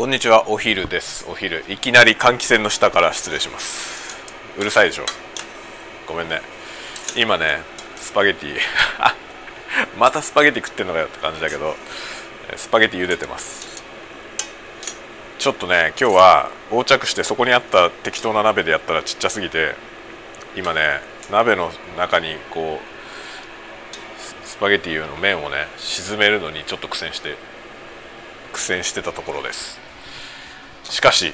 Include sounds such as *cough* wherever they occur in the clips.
こんにちはお昼です。お昼いきなり換気扇の下から失礼します。うるさいでしょ？ごめんね。今ねスパゲティ。*laughs* またスパゲティ食ってんのかよって感じだけどスパゲティ茹でてます。ちょっとね今日は横着してそこにあった適当な鍋でやったらちっちゃすぎて今ね鍋の中にこうスパゲティの麺をね沈めるのにちょっと苦戦して苦戦してたところです。しかし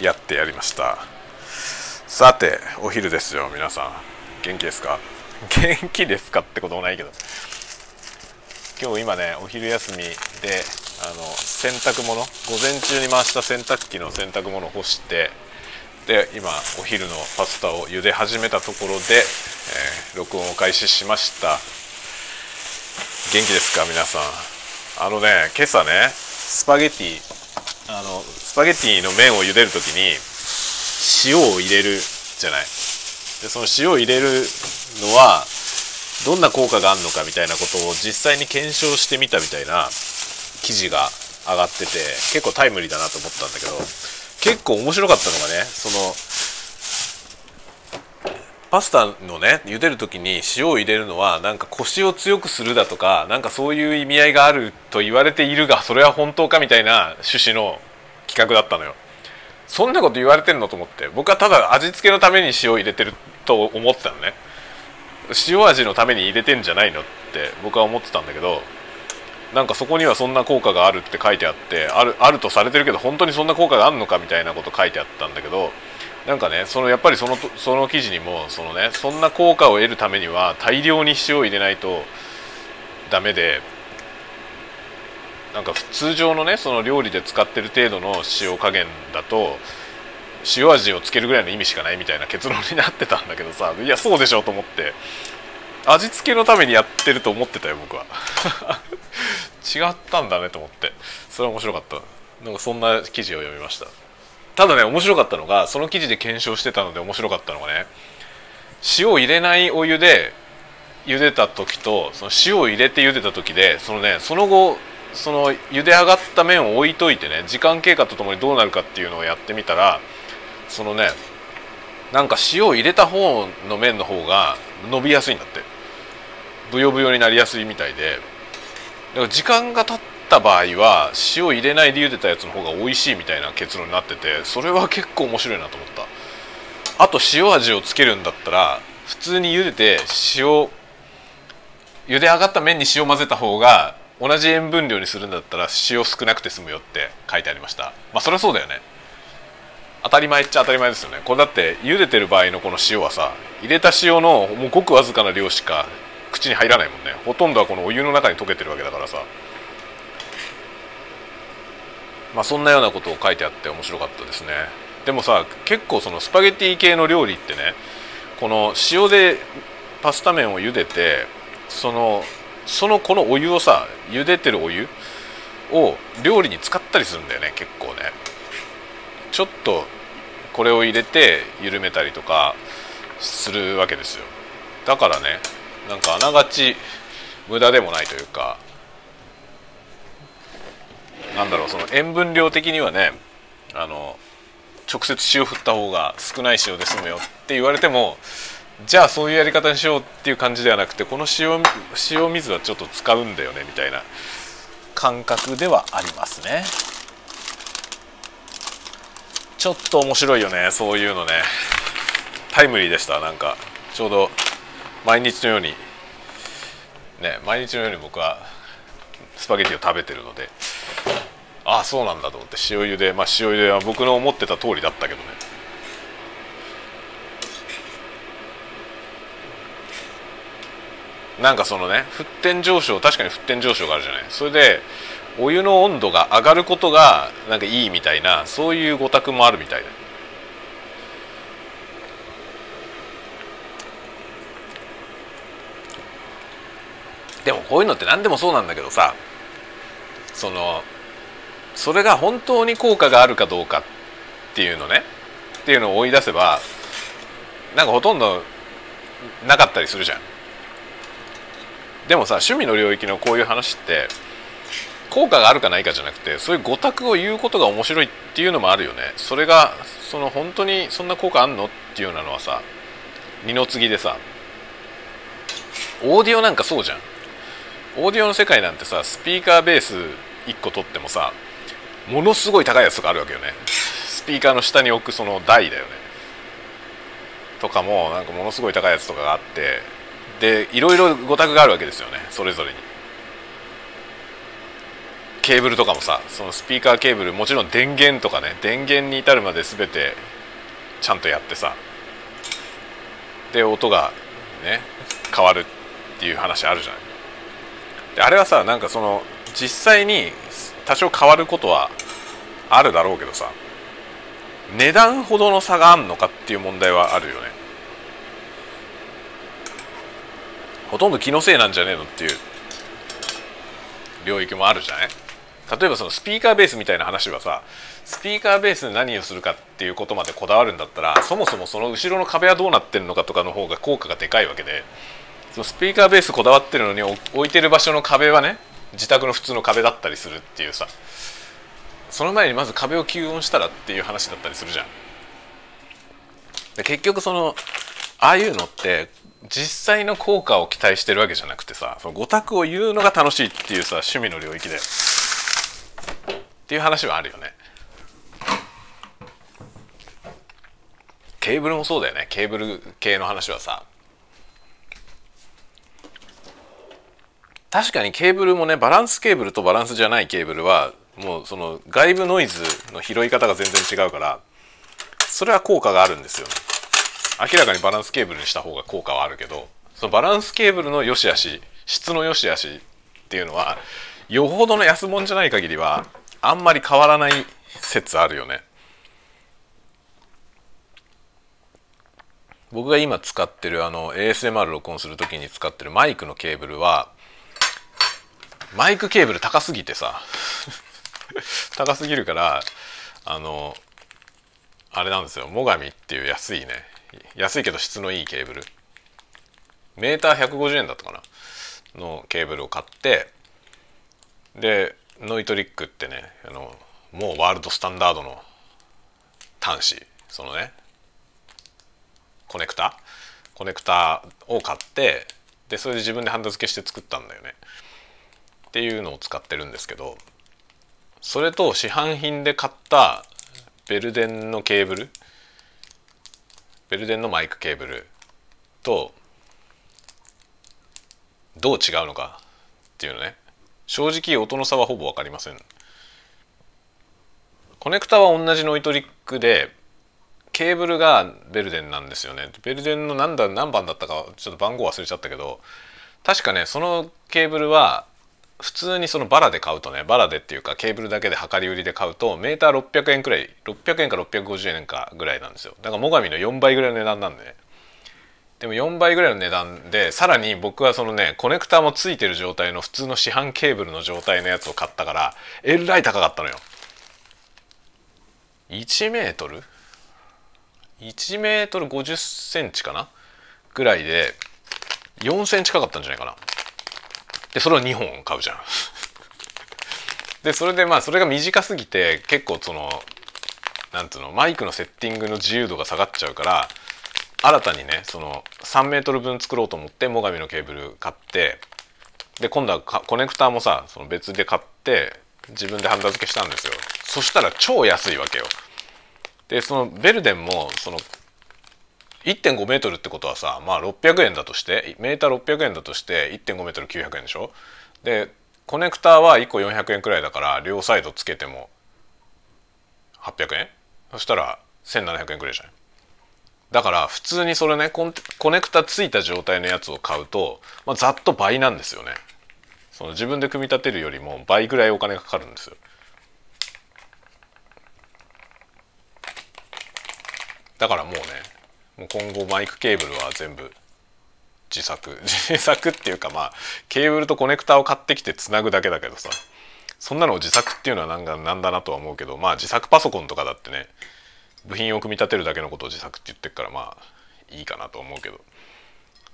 やってやりました。さてお昼ですよ皆さん。元気ですか？*laughs* 元気ですかってこともないけど。今日今ねお昼休みであの洗濯物午前中に回した洗濯機の洗濯物を干してで今お昼のパスタを茹で始めたところで、えー、録音を開始しました。元気ですか皆さん？あのね今朝ねスパゲティあのパゲッティの麺を茹でる時に塩を入れるじゃない。でその塩を入れるのはどんな効果があるのかみたいなことを実際に検証してみたみたいな記事が上がってて結構タイムリーだなと思ったんだけど結構面白かったのがねそのパスタのね茹でる時に塩を入れるのはなんか腰を強くするだとかなんかそういう意味合いがあると言われているがそれは本当かみたいな趣旨の企画だったのよ。そんなこと言われてんのと思って。僕はただ味付けのために塩入れてると思ってたのね。塩味のために入れてんじゃないのって僕は思ってたんだけどなんかそこにはそんな効果があるって書いてあってあるあるとされてるけど本当にそんな効果があるのかみたいなこと書いてあったんだけどなんかねそのやっぱりそのその記事にもそのねそんな効果を得るためには大量に塩を入れないとダメでなんか通常のねその料理で使ってる程度の塩加減だと塩味をつけるぐらいの意味しかないみたいな結論になってたんだけどさいやそうでしょと思って。味付けのためにやってると思ってたよ僕は。*laughs* 違ったんだねと思って。それは面白かった。なんかそんな記事を読みました。ただね面白かったのがその記事で検証してたので面白かったのがね塩を入れないお湯で茹でた時とその塩を入れて茹でた時でそのねその後その茹で上がった麺を置いといてね時間経過とともにどうなるかっていうのをやってみたらそのねなんか塩を入れた方の麺の方が伸びやすいんだって。ブヨブヨになりやすいみたいで。だから時間が経った場合は塩入れないで茹でたやつの方が美味しいみたいな結論になっててそれは結構面白いなと思った。あと塩味をつけるんだったら普通に茹でて塩茹で上がった麺に塩混ぜた方が同じ塩分量にするんだったら塩少なくて済むよって書いてありました。まあそりゃそうだよね。当たり前っちゃ当たり前ですよね。これだって茹でてる場合のこの塩はさ入れた塩のもうごくわずかな量しか口に入らないもんね。ほとんどはこのお湯の中に溶けてるわけだからさ。まあそんなようなことを書いてあって面白かったですね。でもさ結構そのスパゲティ系の料理ってねこの塩でパスタ麺を茹でてそのそのこのお湯をさ茹でてるお湯を料理に使ったりするんだよね結構ね。ちょっとこれを入れて緩めたりとかするわけですよ。だからねなんかあながち無駄でもないというかなんだろうその塩分量的にはねあの直接塩振った方が少ない塩で済むよって言われてもじゃあそういうやり方にしようっていう感じではなくてこの塩塩水はちょっと使うんだよねみたいな感覚ではありますね。ちょっと面白いよねそういうのね。タイムリーでしたなんか。ちょうど毎日のようにね毎日のように僕はスパゲティを食べてるので。ああそうなんだと思って塩茹で。まあ塩茹では僕の思ってた通りだったけどね。なんかそのね沸点上昇確かに沸点上昇があるじゃない。それでお湯の温度が上がることがなんかいいみたいなそういうご託もあるみたいででもこういうのって何でもそうなんだけどさそのそれが本当に効果があるかどうかっていうのねっていうのを追い出せばなんかほとんどなかったりするじゃん。でもさ趣味の領域のこういう話って効果があるかないかじゃなくてそういう語卓を言うことが面白いっていうのもあるよね。それがその本当にそんな効果あんのっていうようなのはさ二の次でさオーディオなんかそうじゃん。オーディオの世界なんてさスピーカーベース1個取ってもさものすごい高いやつとかあるわけよね。スピーカーの下に置くその台だよね。とかもなんかものすごい高いやつとかがあってでいろいろ語卓があるわけですよね。それぞれに。ケーブルとかもさそのスピーカーケーブルもちろん電源とかね電源に至るまで全てちゃんとやってさで音がね変わるっていう話あるじゃないであれはさなんかその実際に多少変わることはあるだろうけどさ値段ほどの差があんのかっていう問題はあるよね。ほとんど気のせいなんじゃねえのっていう領域もあるじゃない？例えばそのスピーカーベースみたいな話はさスピーカーベースで何をするかっていうことまでこだわるんだったらそもそもその後ろの壁はどうなってるのかとかの方が効果がでかいわけでそのスピーカーベースこだわってるのに置いてる場所の壁はね自宅の普通の壁だったりするっていうさその前にまず壁を吸音したらっていう話だったりするじゃん。で結局そのああいうのって実際の効果を期待してるわけじゃなくてさその語卓を言うのが楽しいっていうさ趣味の領域で。っていう話はあるよね。ケーブルもそうだよね。ケーブル系の話はさ。確かにケーブルもねバランスケーブルとバランスじゃないケーブルはもうその外部ノイズの拾い方が全然違うからそれは効果があるんですよね。明らかにバランスケーブルにした方が効果はあるけどそのバランスケーブルの良し悪し質の良し悪しっていうのはよほどの安物じゃない限りはあんまり変わらない説あるよね。僕が今使ってるあの ASMR 録音する時に使ってるマイクのケーブルはマイクケーブル高すぎてさ *laughs* 高すぎるからあのあれなんですよ。最上っていう安いね安いけど質のいいケーブル。メーター150円だったかな。のケーブルを買ってでノイトリックってねあのもうワールドスタンダードの端子。そのねコネクタコネクタを買ってでそれで自分でハンダ付けして作ったんだよね。っていうのを使ってるんですけどそれと市販品で買ったベルデンのケーブルベルデンのマイクケーブルとどう違うのかっていうのね。正直音の差はほぼ分かりません。コネクタは同じノイトリックでケーブルがベルデンなんですよね。ベルデンの何だ何番だったかちょっと番号忘れちゃったけど確かねそのケーブルは普通にそのバラで買うとねバラでっていうかケーブルだけで量り売りで買うとメーター600円くらい600円か650円かぐらいなんですよ。だから最上の4倍ぐらいの値段なんでね。でも4倍ぐらいの値段でさらに僕はそのねコネクタもついてる状態の普通の市販ケーブルの状態のやつを買ったからえらい高かったのよ。1メートル？1メートル50センチかな？ぐらいで4センチかかったんじゃないかな。でそれを2本買うじゃん。*laughs* でそれでまあそれが短すぎて結構そのなんつうのマイクのセッティングの自由度が下がっちゃうから新たにねその3メートル分作ろうと思って最上のケーブル買ってで今度はコネクターもさその別で買って自分でハンダ付けしたんですよ。そしたら超安いわけよ。でそのベルデンもその1.5メートルってことはさまあ600円だとしてメーター600円だとして1.5メートル900円でしょ？でコネクターは1個400円くらいだから両サイドつけても800円そしたら1700円くらいじゃない？だから普通にそれねコネクタついた状態のやつを買うと、まあ、ざっと倍なんですよね。その自分で組み立てるよりも倍ぐらいお金がかかるんですよ。だからもうねもう今後マイクケーブルは全部自作。*laughs* 自作っていうかまあケーブルとコネクタを買ってきてつなぐだけだけどさ。そんなのを自作っていうのはなんかなんだなとは思うけどまあ自作パソコンとかだってね部品を組み立てるだけのことを自作って言ってるからまあいいかなと思うけど、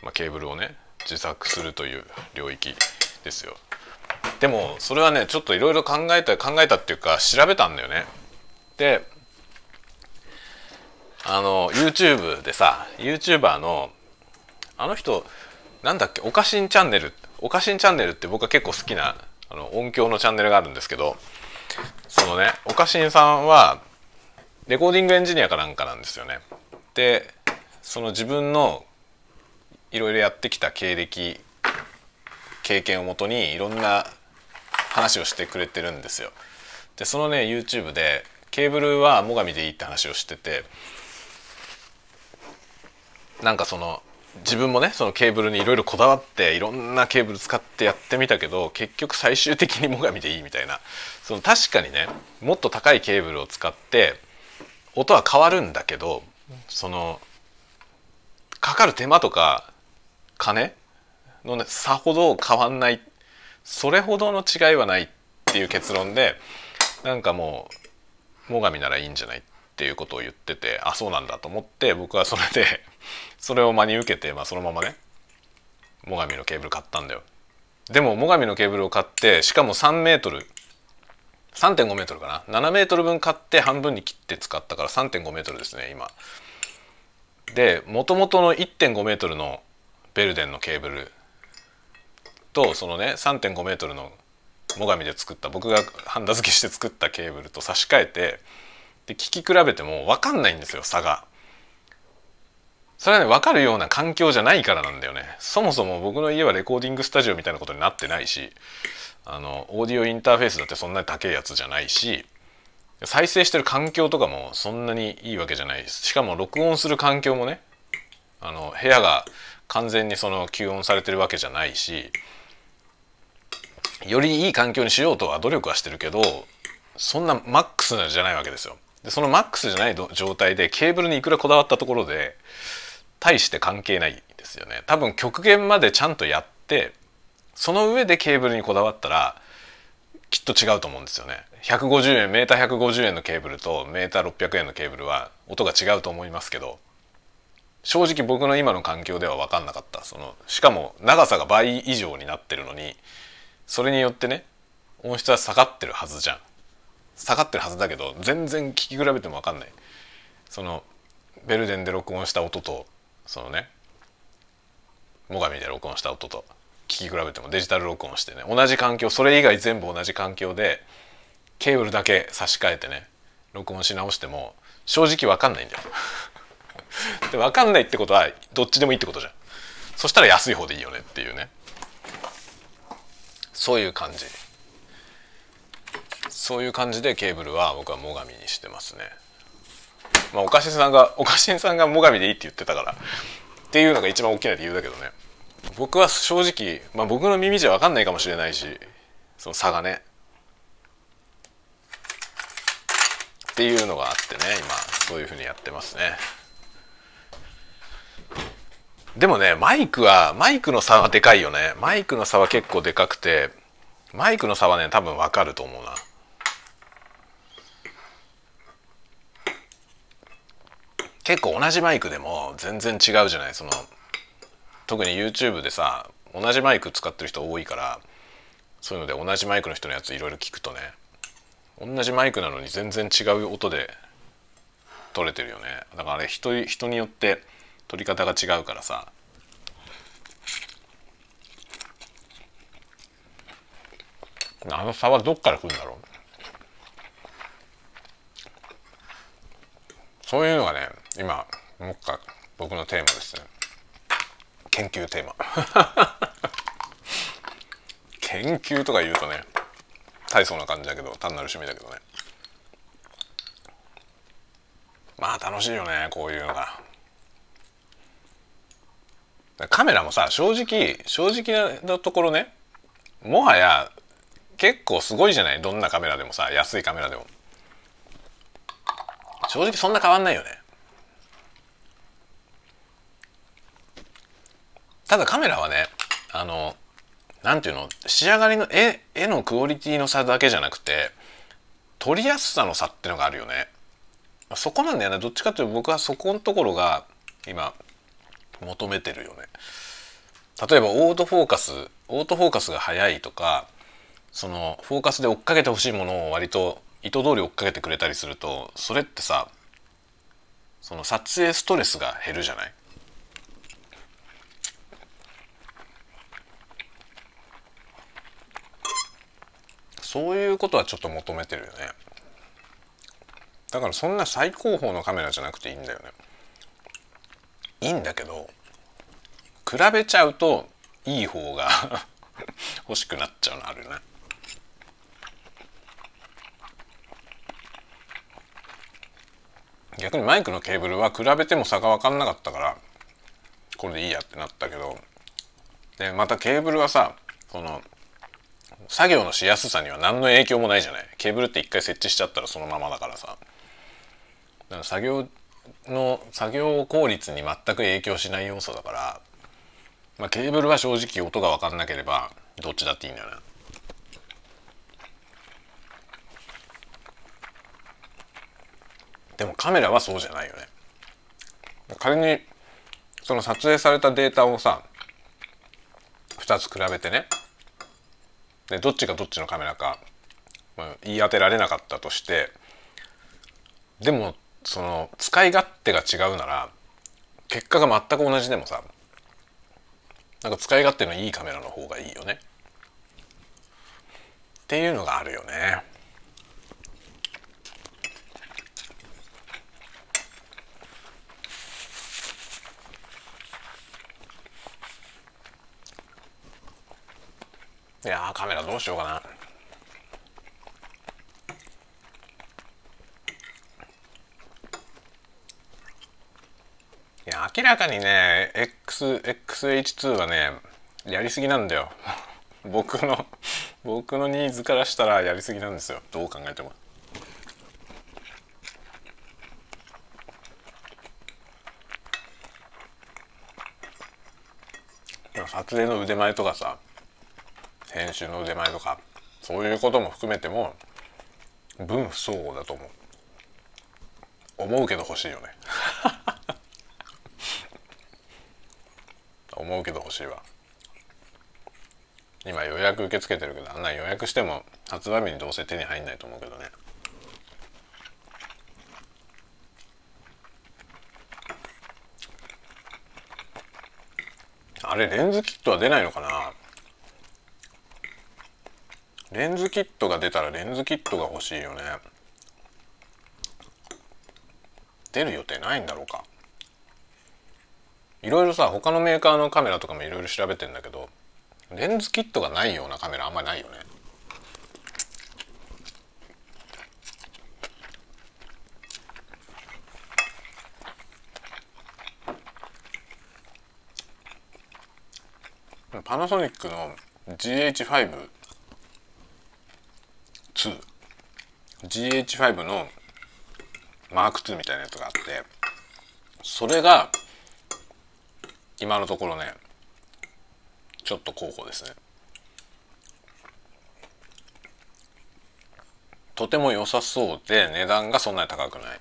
まあ、ケーブルをね自作するという領域ですよ。でもそれはねちょっといろいろ考えた考えたっていうか調べたんだよね。であの YouTube でさ YouTuber のあの人なんだっけおかしんチャンネルおかしんチャンネルって僕は結構好きなあの音響のチャンネルがあるんですけどそのねおかしんさんはレコーディングエンジニアかなんかなんですよね。でその自分のいろいろやってきた経歴経験をもとにいろんな話をしてくれてるんですよ。でそのね YouTube でケーブルは最上でいいって話をしててなんかその自分もねそのケーブルにいろいろこだわっていろんなケーブル使ってやってみたけど結局最終的に最上でいいみたいな。その確かにねもっと高いケーブルを使って音は変わるんだけどそのかかる手間とか金のねさほど変わんない。それほどの違いはないっていう結論でなんかもう最上ならいいんじゃないっていうことを言っててあそうなんだと思って僕はそれで *laughs* それを真に受けて、まあ、そのままね最上のケーブル買ったんだよ。でも最上のケーブルを買ってしかも3メートル3.5メートルかな？7メートル分買って半分に切って使ったから3.5メートルですね今。でもともとの1.5メートルのベルデンのケーブルとそのね3.5メートルの最上で作った僕がハンダ付けして作ったケーブルと差し替えてで聞き比べても分かんないんですよ差が。それはね分かるような環境じゃないからなんだよね。そもそも僕の家はレコーディングスタジオみたいなことになってないしあのオーディオインターフェースだってそんなに高いやつじゃないし再生してる環境とかもそんなにいいわけじゃないですしかも録音する環境もねあの部屋が完全にその吸音されてるわけじゃないしよりいい環境にしようとは努力はしてるけどそんなマックスじゃないわけですよ。でそのマックスじゃない状態でケーブルにいくらこだわったところで大して関係ないですよね。多分極限までちゃんとやってその上でケーブルにこだわったらきっと違うと思うんですよね。150円メーター150円のケーブルとメーター600円のケーブルは音が違うと思いますけど正直僕の今の環境では分かんなかったそのしかも長さが倍以上になってるのにそれによってね音質は下がってるはずじゃん下がってるはずだけど全然聞き比べても分かんない。そのベルデンで録音した音とそのね最上で録音した音と聞き比べてもデジタル録音してね同じ環境それ以外全部同じ環境でケーブルだけ差し替えてね録音し直しても正直分かんないんだよ。*laughs* で分かんないってことはどっちでもいいってことじゃん。そしたら安い方でいいよねっていうね。そういう感じ。そういう感じでケーブルは僕は最上にしてますね。まあおかしんさんがおかしんさんが最上でいいって言ってたから。っていうのが一番大きな理由だけどね。僕は正直、まあ、僕の耳じゃ分かんないかもしれないしその差がね。っていうのがあってね今そういうふうにやってますね。でもねマイクはマイクの差はでかいよね。マイクの差は結構でかくてマイクの差はね多分わかると思うな。結構同じマイクでも全然違うじゃないその特に YouTube でさ同じマイク使ってる人多いからそういうので同じマイクの人のやついろいろ聞くとね同じマイクなのに全然違う音で撮れてるよね。だからあれ人人によって撮り方が違うからさ。あの差はどっから来るんだろう。そういうのがね今もっか僕のテーマですね。研究テーマ。*laughs* 研究とか言うとね大層な感じだけど単なる趣味だけどね。まあ楽しいよねこういうのが。カメラもさ正直正直なところねもはや結構すごいじゃない？どんなカメラでもさ安いカメラでも。正直そんな変わんないよね。ただカメラはねあのなんていうの仕上がりの絵絵のクオリティの差だけじゃなくて撮りやすさの差ってのがあるよね。そこなんだよね。どっちかというと僕はそこのところが今求めてるよね。例えばオートフォーカスオートフォーカスが速いとかそのフォーカスで追っかけてほしいものを割と意図通り追っかけてくれたりするとそれってさその撮影ストレスが減るじゃない？そういうことはちょっと求めてるよね。だからそんな最高峰のカメラじゃなくていいんだよね。いいんだけど比べちゃうといい方が *laughs* 欲しくなっちゃうのあるよね。逆にマイクのケーブルは比べても差が分かんなかったからこれでいいやってなったけど。でまたケーブルはさその作業のしやすさには何の影響もないじゃない。ケーブルって一回設置しちゃったらそのままだからさ。だから作業の作業効率に全く影響しない要素だから、まあ、ケーブルは正直音が分かんなければどっちだっていいんだよねでもカメラはそうじゃないよね。仮にその撮影されたデータをさ2つ比べてね。でどっちがどっちのカメラか、まあ、言い当てられなかったとしてでもその使い勝手が違うなら結果が全く同じでもさなんか使い勝手のいいカメラの方がいいよねっていうのがあるよね。いやカメラどうしようかな。いや明らかにね XXH2 はねやりすぎなんだよ。*laughs* 僕の僕のニーズからしたらやりすぎなんですよ。どう考えても。撮影の腕前とかさ編集の腕前とかそういうことも含めても分不相応だと思う。思うけど欲しいよね。*laughs* 思うけど欲しいわ。今予約受け付けてるけどあんな予約しても発売日にどうせ手に入んないと思うけどね。あれレンズキットは出ないのかな？レンズキットが出たらレンズキットが欲しいよね。出る予定ないんだろうか。いろいろさ他のメーカーのカメラとかもいろいろ調べてんだけどレンズキットがないようなカメラあんまりないよね。パナソニックの GH5 GH5 のマーク2みたいなやつがあってそれが今のところねちょっと候補ですね。とても良さそうで値段がそんなに高くない。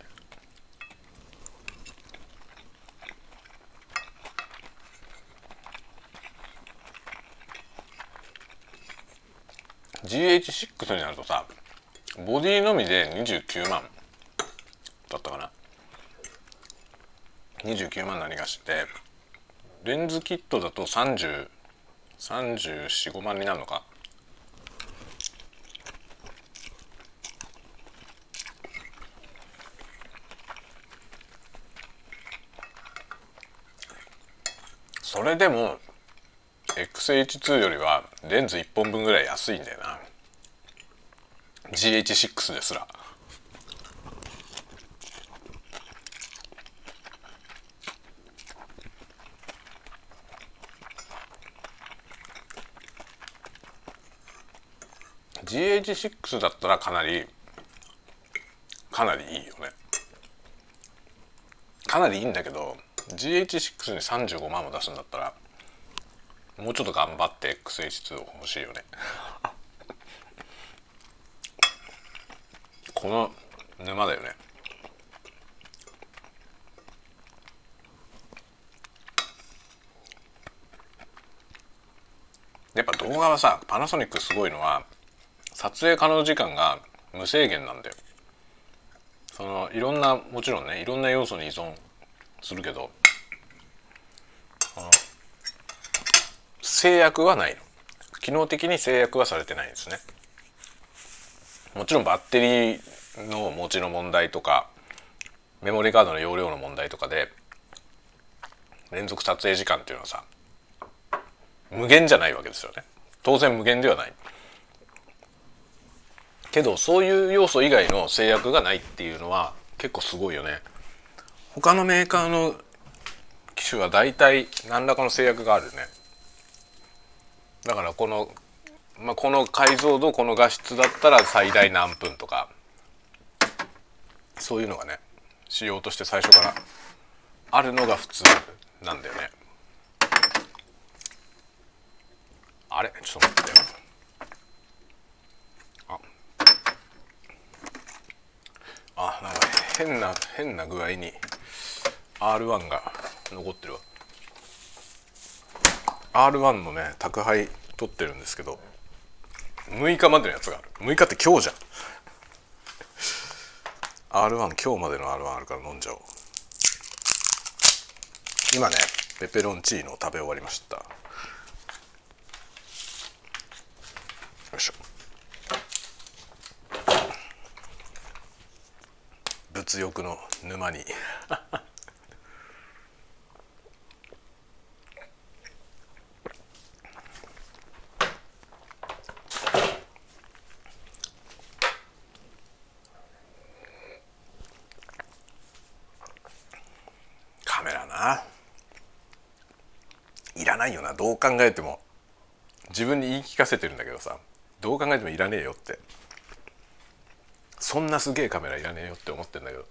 GH6 になるとさボディのみで29万。だったかな。29万何がしてレンズキットだと3034,5万になるのか。それでも XH2 よりはレンズ1本分ぐらい安いんだよな。GH6 ですら。GH6 だったらかなりかなりいいよねかなりいいんだけど GH6 に35万も出すんだったらもうちょっと頑張って XH2 欲しいよね *laughs* この沼だよね。やっぱ動画はさパナソニックすごいのは撮影可能時間が無制限なんだよ。そのいろんなもちろんねいろんな要素に依存するけど制約はないの。機能的に制約はされてないんですね。もちろんバッテリーの持ちの問題とかメモリカードの容量の問題とかで連続撮影時間っていうのはさ無限じゃないわけですよね。当然無限ではない。けどそういう要素以外の制約がないっていうのは結構すごいよね。他のメーカーの機種は大体何らかの制約があるね。だからこの、まあ、この解像度この画質だったら最大何分とかそういうのがね仕様として最初からあるのが普通なんだよね。あれ？ちょっと待ってよ。あ。あなんか変な変な具合に R1 が残ってるわ。R1 のね宅配取ってるんですけど。6日までのやつがある。6日って今日じゃん。R1 今日までの R1 あるから飲んじゃおう。今ねペペロンチーノを食べ終わりました。よいしょ。物欲の沼にカメラないらないよなどう考えても自分に言い聞かせてるんだけどさどう考えてもいらねえよって。そんなすげえカメラいらねえよって思ってんだけど。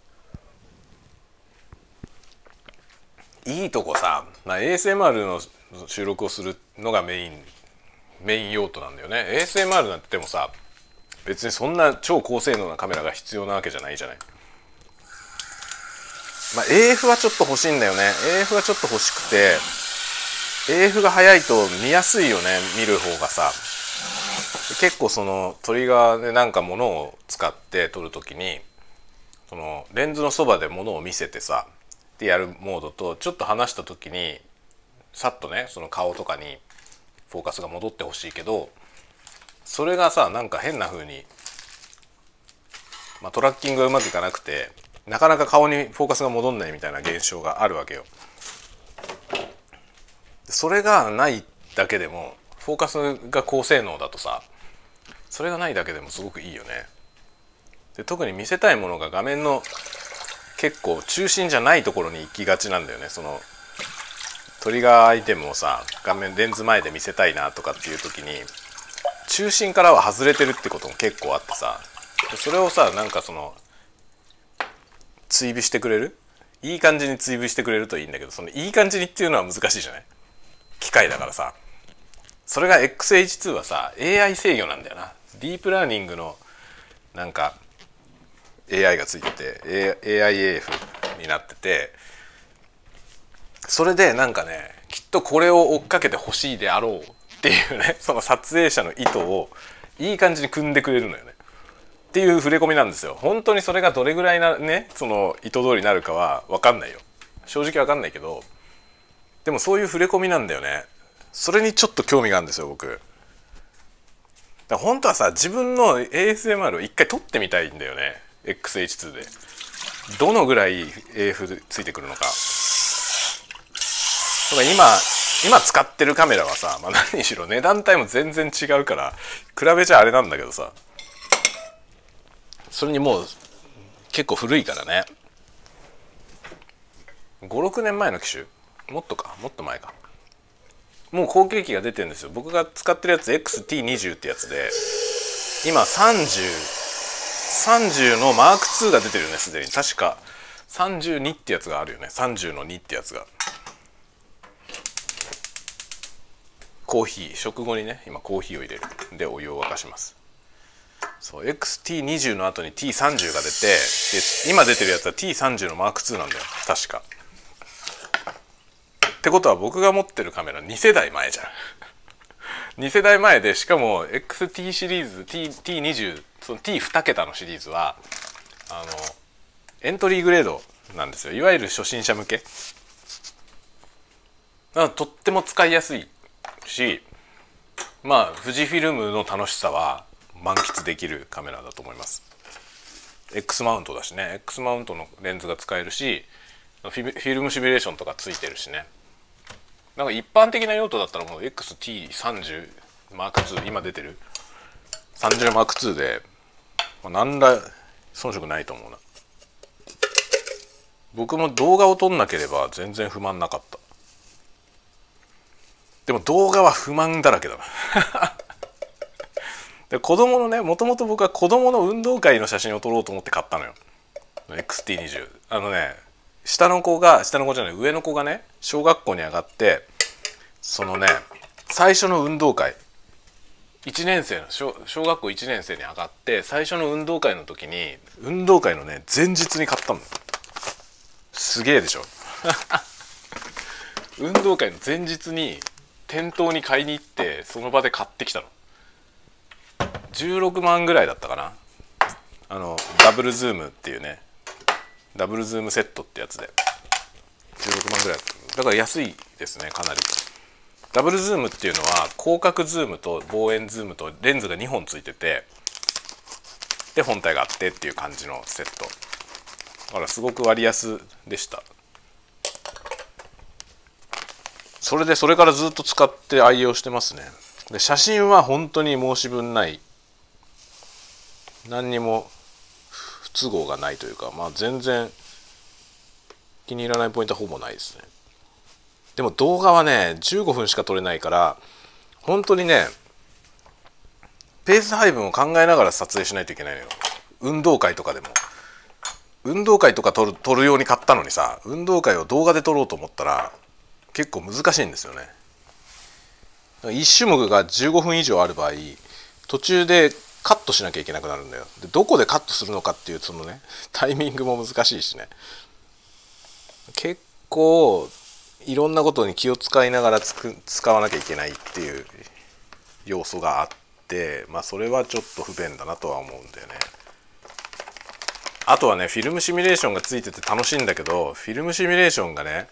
いいとこさ、まあ、ASMR の収録をするのがメインメイン用途なんだよね。ASMR なんてでもさ別にそんな超高性能なカメラが必要なわけじゃないじゃない。まあ AF はちょっと欲しいんだよね。AF はちょっと欲しくて AF が速いと見やすいよね見る方がさ結構そのトリガーでなんか物を使って撮る時にそのレンズのそばで物を見せてさでやるモードとちょっと離した時にさっとねその顔とかにフォーカスが戻ってほしいけどそれがさなんか変な風に、まあ、トラッキングがうまくいかなくてなかなか顔にフォーカスが戻んないみたいな現象があるわけよ。それがないだけでもフォーカスが高性能だとさそれがないだけでもすごくいいよね。で特に見せたいものが画面の結構中心じゃないところに行きがちなんだよね。そのトリガーアイテムをさ画面レンズ前で見せたいなとかっていう時に中心からは外れてるってことも結構あってさそれをさなんかその追尾してくれる？いい感じに追尾してくれるといいんだけどそのいい感じにっていうのは難しいじゃない？機械だからさ。それが XH2 はさ AI 制御なんだよな。ディープラーニングのなんか AI がついてて AIAF になってて。それでなんかねきっとこれを追っかけてほしいであろうっていうね *laughs* その撮影者の意図をいい感じに組んでくれるのよね。っていう触れ込みなんですよ。本当にそれがどれぐらいなねその意図通りになるかは分かんないよ。正直分かんないけどでもそういう触れ込みなんだよね。それにちょっと興味があるんですよ僕。だ本当はさ自分の ASMR を一回撮ってみたいんだよね。XH2 で。どのぐらい AF ついてくるのか。とか今今使ってるカメラはさ、まあ、何しろ値段帯も全然違うから比べちゃあれなんだけどさ。それにもう結構古いからね。56年前の機種もっとかもっと前か。もう後継機が出てるんですよ。僕が使ってるやつ XT20 ってやつで今3030のマーク2が出てるよねすでに。確か。32ってやつがあるよね。30の2ってやつが。コーヒー。食後にね今コーヒーを入れる。でお湯を沸かします。そう XT20 の後に T30 が出てで今出てるやつは T30 のマーク2なんだよ。確か。ってことは僕が持ってるカメラ2世代前じゃん。2世代前でしかも XT シリーズ T T20 その T2 桁のシリーズはあのエントリーグレードなんですよ。いわゆる初心者向け。とっても使いやすいしまあ富士フィルムの楽しさは満喫できるカメラだと思います。X マウントだしね。X マウントのレンズが使えるしフィルムシミュレーションとかついてるしね。なんか一般的な用途だったらもう XT30 M2 今出てる。30 M2 で、まあ、何ら遜色ないと思うな。僕も動画を撮んなければ全然不満なかった。でも動画は不満だらけだな。*laughs* で子供のねもともと僕は子供の運動会の写真を撮ろうと思って買ったのよ。XT20 あのね下の子が下の子じゃない上の子がね小学校に上がってそのね最初の運動会。1年生の小小学校1年生に上がって最初の運動会の時に運動会のね前日に買ったの。すげえでしょ。*laughs* 運動会の前日に店頭に買いに行ってその場で買ってきたの。16万ぐらいだったかな。あのダブルズームっていうねダブルズームセットってやつで。16万ぐらいだから安いですねかなりダブルズームっていうのは広角ズームと望遠ズームとレンズが2本ついててで本体があってっていう感じのセット。だからすごく割安でした。それでそれからずっと使って愛用してますね。で写真は本当に申し分ない。何にも不都合がないというかまあ全然気に入らないポイントはほぼないですね。でも動画はね15分しか撮れないから本当にねペース配分を考えながら撮影しないといけないのよ。運動会とかでも。運動会とか撮る撮るように買ったのにさ運動会を動画で撮ろうと思ったら結構難しいんですよね。1種目が15分以上ある場合途中でカットしなきゃいけなくなるんだよ。でどこでカットするのかっていうそのねタイミングも難しいしね。結構いろんなことに気を使いながらつく使わなきゃいけないっていう要素があってまあそれはちょっと不便だなとは思うんだよね。あとはねフィルムシミュレーションがついてて楽しいんだけどフィルムシミュレーションがね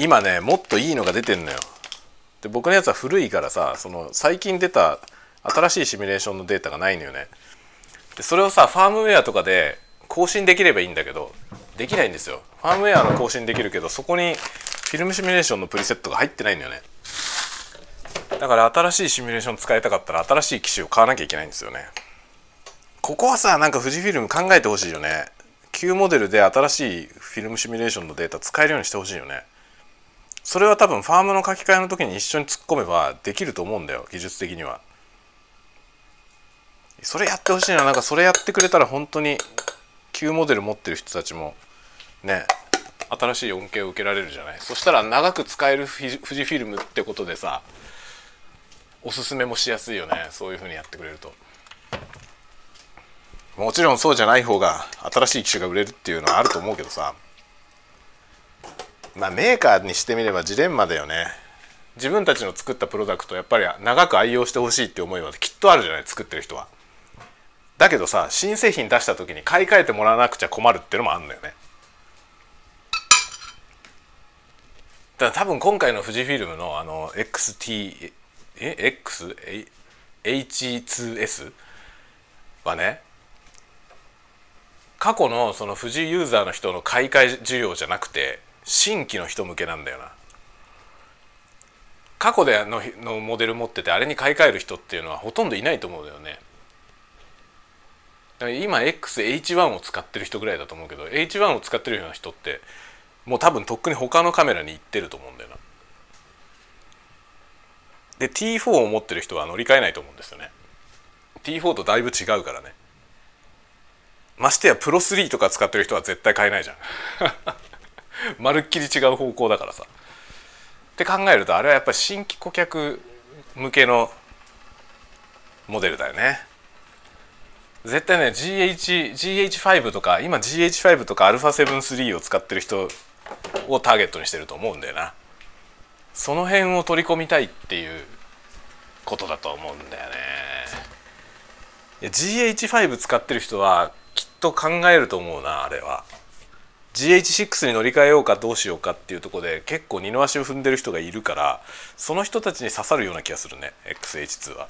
今ねもっといいのが出てんのよ。で僕のやつは古いからさその最近出た新しいシミュレーションのデータがないのよね。でそれをさファームウェアとかで更新できればいいんだけどできないんですよ。ファームウェアの更新できるけどそこにフィルムシミュレーションのプリセットが入ってないんだよね。だから新しいシミュレーション使いたかったら新しい機種を買わなきゃいけないんですよね。ここはさなんか富士フィルム考えてほしいよね。旧モデルで新しいフィルムシミュレーションのデータ使えるようにしてほしいよね。それは多分ファームの書き換えの時に一緒に突っ込めばできると思うんだよ。技術的には。それやってほしいな。なんかそれやってくれたら本当に旧モデル持ってる人たちもね新しい恩恵を受けられるじゃない。そしたら長く使える富士フィルムってことでさおすすめもしやすいよね。そういうふうにやってくれると。もちろんそうじゃない方が新しい機種が売れるっていうのはあると思うけどさ。まあメーカーにしてみればジレンマだよね。自分たちの作ったプロダクトやっぱり長く愛用してほしいって思いはきっとあるじゃない作ってる人は。だけどさ新製品出した時に買い替えてもらわなくちゃ困るっていうのもあるんだよね。だ多分今回の富士フィルムのあの XT え XH2S はね過去のその富士ユーザーの人の買い替え需要じゃなくて新規の人向けなんだよな。過去でののモデル持っててあれに買い替える人っていうのはほとんどいないと思うんだよね。今 XH1 を使ってる人ぐらいだと思うけど H1 を使ってるような人ってもう多分とっくに他のカメラに行ってると思うんだよな。で T4 を持ってる人は乗り換えないと思うんですよね。T4 とだいぶ違うからね。ましてやプロ3とか使ってる人は絶対買えないじゃん。*laughs* まるっきり違う方向だからさ。って考えるとあれはやっぱり新規顧客向けのモデルだよね。絶対ね GH GH5 とか今 GH5 とか α7-3 を使ってる人をターゲットにしてると思うんだよな。その辺を取り込みたいっていうことだと思うんだよね。GH5 使ってる人はきっと考えると思うなあれは。GH6 に乗り換えようかどうしようかっていうとこで結構二の足を踏んでる人がいるからその人たちに刺さるような気がするね XH2 は。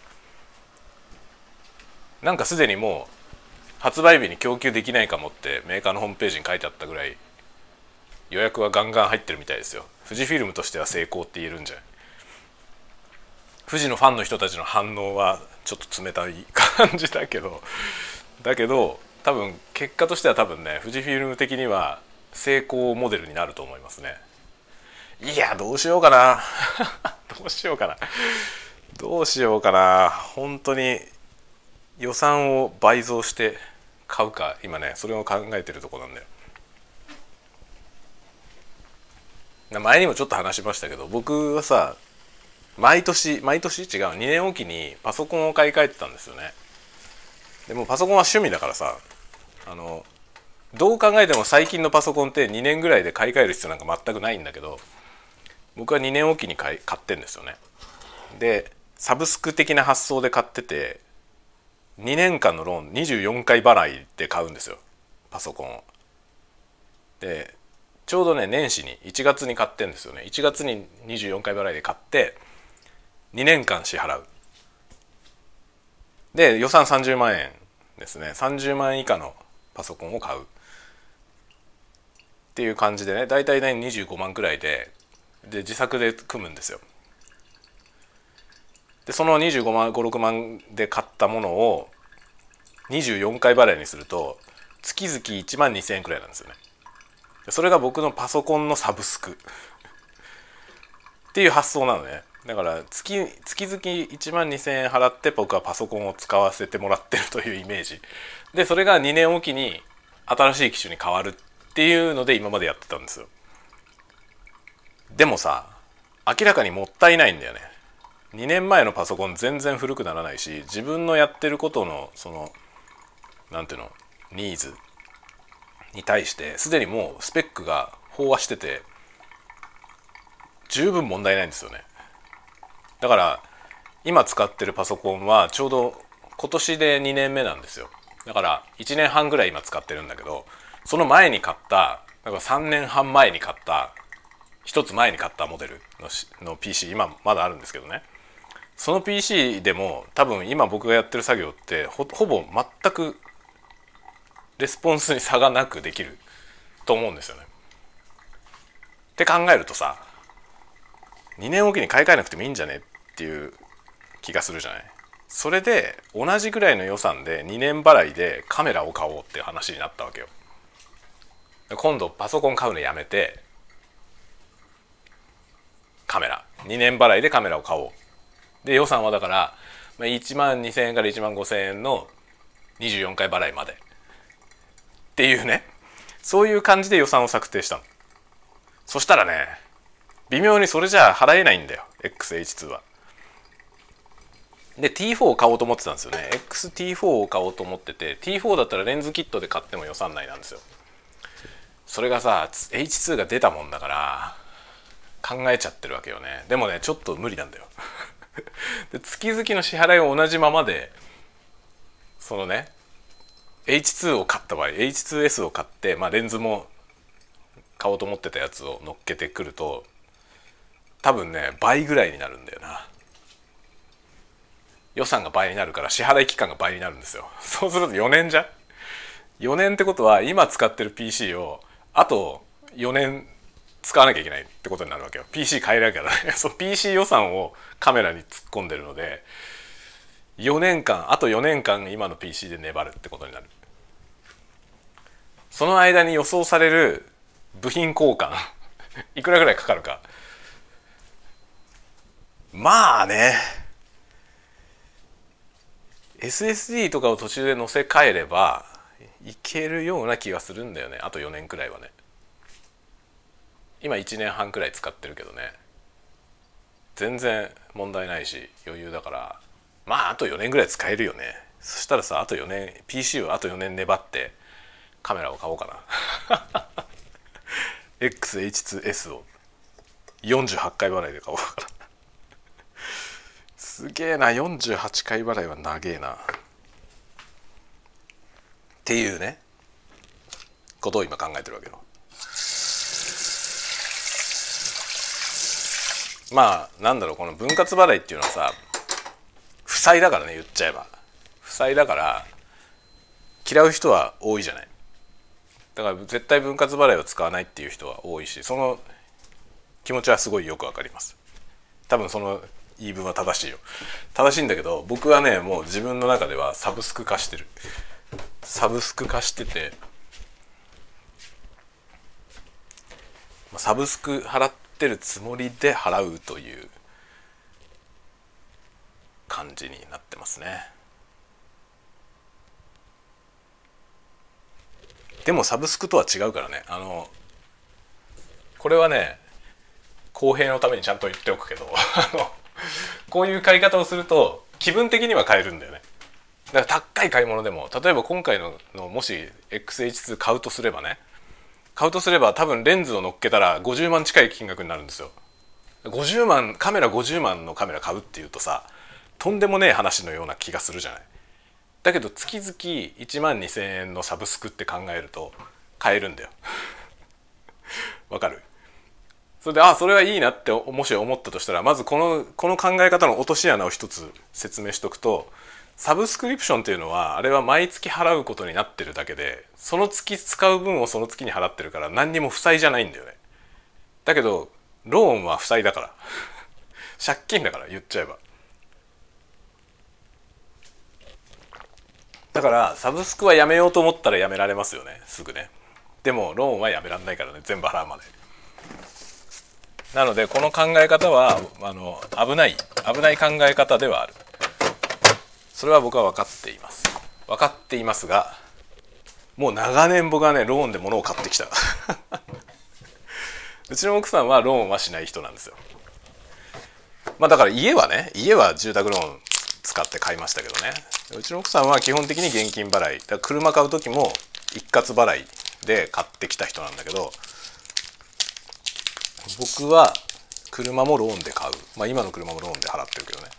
なんかすでにもう発売日に供給できないかもってメーカーのホームページに書いてあったぐらい予約はガンガン入ってるみたいですよ。富士フィルムとしては成功って言えるんじゃない？富士のファンの人たちの反応はちょっと冷たい感じだけどだけど多分結果としては多分ね富士フィルム的には成功モデルになると思いますね。いやどうしようかな。*laughs* どうしようかな。どうしようかな。本当に予算を倍増して買うか今ねそれを考えてるとこなんだよ。前にもちょっと話しましたけど僕はさ毎年毎年？違う2年おきにパソコンを買い替えてたんですよね。でもパソコンは趣味だからさあのどう考えても最近のパソコンって2年ぐらいで買い替える必要なんか全くないんだけど僕は2年おきに買い買ってんですよね。でサブスク的な発想で買ってて2年間のローン24回払いで買うんですよ。パソコンを。でちょうどね年始に1月に買ってんですよね。1月に24回払いで買って2年間支払う。で予算30万円ですね。30万円以下のパソコンを買う。っていう感じでね大体ね25万くらいでで自作で組むんですよ。でその25万56万で買ったものを24回払いにすると月々1万2,000円くらいなんですよね。それが僕のパソコンのサブスク。っていう発想なのね。だから月月々1万2,000円払って僕はパソコンを使わせてもらってるというイメージ。でそれが2年おきに新しい機種に変わるっていうので今までやってたんですよ。でもさ明らかにもったいないんだよね。2年前のパソコン全然古くならないし自分のやってることのその何ていうのニーズに対してすでにもうスペックが飽和してて十分問題ないんですよね。だから今使ってるパソコンはちょうど今年で2年目なんですよ。だから1年半ぐらい今使ってるんだけどその前に買っただから3年半前に買った1つ前に買ったモデルのの PC 今まだあるんですけどね。その PC でも多分今僕がやってる作業ってほぼ全くレスポンスに差がなくできると思うんですよね。って考えるとさ2年おきに買い替えなくてもいいんじゃねっていう気がするじゃない？それで同じぐらいの予算で2年払いでカメラを買おうっていう話になったわけよ。今度パソコン買うのやめてカメラ2年払いでカメラを買おう。で予算はだから1万2,000円から1万5,000円の24回払いまで。っていうね。そういう感じで予算を策定したの。そしたらね微妙にそれじゃ払えないんだよ XH2 は。で T4 を買おうと思ってたんですよね。XT4 を買おうと思ってて T4 だったらレンズキットで買っても予算内なんですよ。それがさ H2 が出たもんだから考えちゃってるわけよね。でもねちょっと無理なんだよ。*laughs* で月々の支払いを同じままでそのね H2 を買った場合 H2S を買って、まあ、レンズも買おうと思ってたやつを乗っけてくると多分ね倍ぐらいになるんだよな。予算が倍になるから支払い期間が倍になるんですよ。*laughs* そうすると4年じゃ4年ってことは今使ってる PC をあと4年使わなきゃいけないってことになるわけよ。PC 変えなきゃだ。ね *laughs* そう PC 予算をカメラに突っ込んでるので4年間あと4年間今の PC で粘るってことになる。その間に予想される部品交換 *laughs* いくらぐらいかかるか。まあね SSD とかを途中で載せ替えればいけるような気がするんだよね。あと4年くらいはね。今1年半くらい使ってるけどね。全然問題ないし余裕だから。まああと4年ぐらい使えるよね。そしたらさあと4年 PC をあと4年粘ってカメラを買おうかな。*laughs* XH2S を。48回払いで買おうかな。すげえな。48回払いは長えな。っていうね。ことを今考えてるわけよ。まあなんだろうこの分割払いっていうのはさ負債だからね言っちゃえば。負債だから嫌う人は多いじゃない。だから絶対分割払いを使わないっていう人は多いしその気持ちはすごいよくわかります。多分その言い分は正しいよ。正しいんだけど僕はねもう自分の中ではサブスク化してる。サブスク化しててサブスク払っててるつもりで払うという感じになってますね。でもサブスクとは違うからね。あのこれはね公平のためにちゃんと言っておくけど *laughs* こういう買い方をすると気分的には買えるんだよね。だから高い買い物でも例えば今回ののもし XH2 買うとすればね買うとすれば多分レンズを乗っけたら50万近い金額になるんですよ。50万カメラ50万のカメラ買うっていうとさとんでもねえ話のような気がするじゃない。だけど月々1万2,000円のサブスクって考えると買えるんだよ。*laughs* わかる？それであそれはいいなってもし思ったとしたらまずこのこの考え方の落とし穴を一つ説明しとくとサブスクリプションっていうのはあれは毎月払うことになってるだけでその月使う分をその月に払ってるから何にも負債じゃないんだよね。だけどローンは負債だから。*laughs* 借金だから言っちゃえば。だからサブスクはやめようと思ったらやめられますよね。すぐね。でもローンはやめられないからね。全部払うまで。なのでこの考え方はあの危ない。危ない考え方ではある。それは僕は分かっています。分かっていますがもう長年僕はねローンで物を買ってきた。*laughs* うちの奥さんはローンはしない人なんですよ。まあだから家はね家は住宅ローン使って買いましたけどね。うちの奥さんは基本的に現金払い。だ車買う時も一括払いで買ってきた人なんだけど僕は車もローンで買う。まあ今の車もローンで払ってるけどね。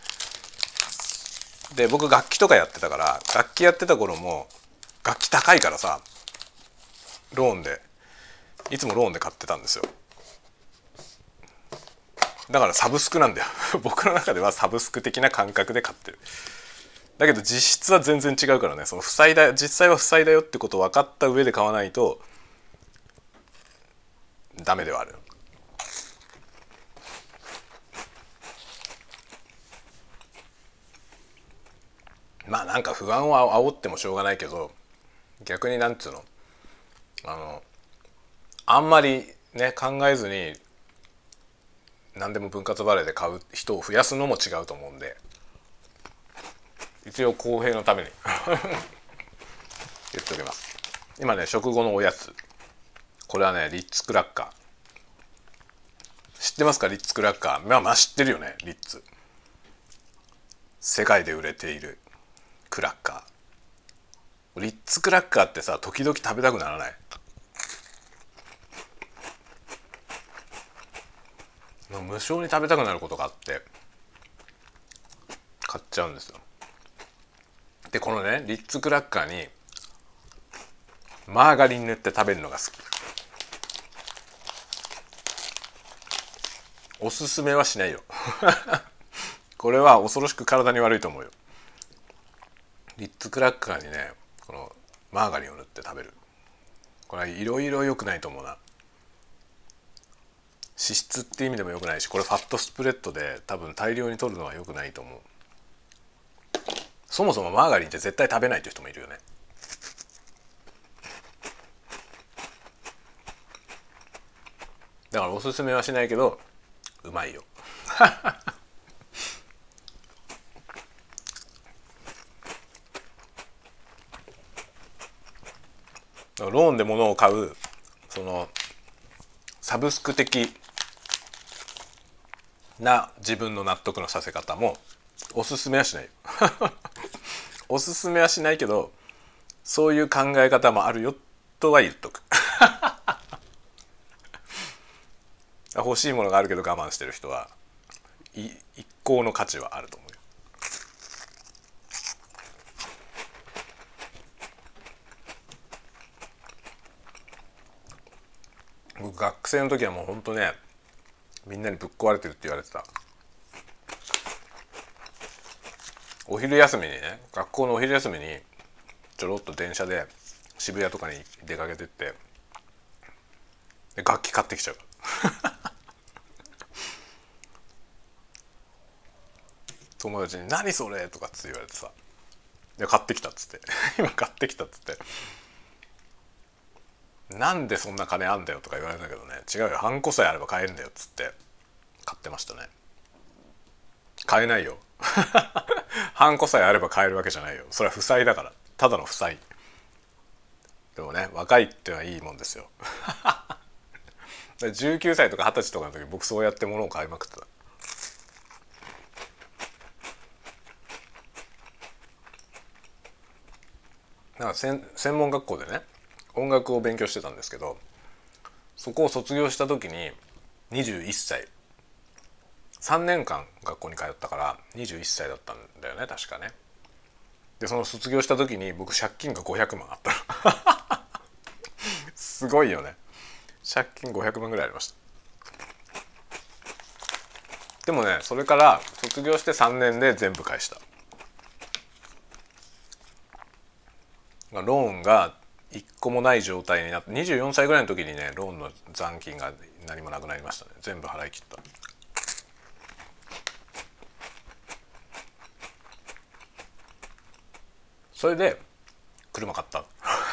で僕楽器とかやってたから楽器やってた頃も楽器高いからさローンでいつもローンで買ってたんですよ。だからサブスクなんだよ。*laughs* 僕の中ではサブスク的な感覚で買ってる。だけど実質は全然違うからね。その負債だ実際は負債だよってことを分かった上で買わないとダメではある。まあなんか不安は煽ってもしょうがないけど逆になんつうの？あのあんまりね考えずに何でも分割払いで買う人を増やすのも違うと思うんで。一応公平のために。*laughs* 言っておきます。今ね食後のおやつ。これはねリッツクラッカー。知ってますか？リッツクラッカー。まあまあ知ってるよねリッツ。世界で売れている。クラッカー。リッツクラッカーってさ時々食べたくならない？無性に食べたくなることがあって買っちゃうんですよ。でこのねリッツクラッカーにマーガリン塗って食べるのが好き。おすすめはしないよ。*laughs* これは恐ろしく体に悪いと思うよ。リッツクラッカーにねこのマーガリンを塗って食べる。これはいろいろ良くないと思うな。脂質って意味でも良くないしこれファットスプレッドで多分大量に取るのは良くないと思う。そもそもマーガリンって絶対食べないという人もいるよね。だからおすすめはしないけどうまいよ。*laughs* ローンで物を買うそのサブスク的な自分の納得のさせ方もおすすめはしない。*laughs* おすすめはしないけどそういう考え方もあるよとは言っとく。*laughs* 欲しいものがあるけど我慢してる人は一向の価値はあると思う学生の時はもうほんとねみんなにぶっ壊れてるって言われてた。お昼休みにね学校のお昼休みにちょろっと電車で渋谷とかに出かけてってで楽器買ってきちゃう。*laughs* 友達に「何それ?」とかっつって言われてさ「で買ってきた」っつって「*laughs* 今買ってきた」っつって「なんでそんな金あんだよ」とか言われたけどね。違うよ。ハンコさえあれば買えるんだよっつって。買ってましたね。買えないよ。ハンコさえあれば買えるわけじゃないよ。それは負債だから。ただの負債。でもね若いってのはいいもんですよ。*laughs* 19歳とか20歳とかの時僕そうやって物を買いまくってた。なんか専門学校でね音楽を勉強してたんですけどそこを卒業した時に21歳。3年間学校に通ったから21歳だったんだよね確かね。でその卒業した時に僕借金が500万あった *laughs* すごいよね。借金500万ぐらいありました。でもねそれから卒業して3年で全部返した。ローンが1個もない状態になって24歳ぐらいの時にねローンの残金が何もなくなりましたね。全部払い切った。それで車買った。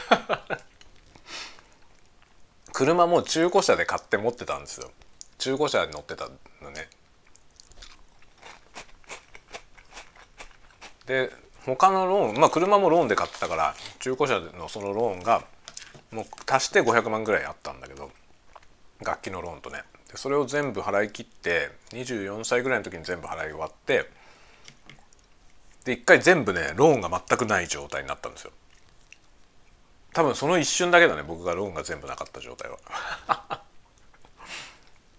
*laughs* 車も中古車で買って持ってたんですよ。中古車に乗ってたのね。で他のローンまあ車もローンで買ったから中古車のそのローンがもう足して500万ぐらいあったんだけど楽器のローンとね。でそれを全部払い切って24歳ぐらいの時に全部払い終わってで一回全部ねローンが全くない状態になったんですよ。多分その一瞬だけだね僕がローンが全部なかった状態は。*laughs*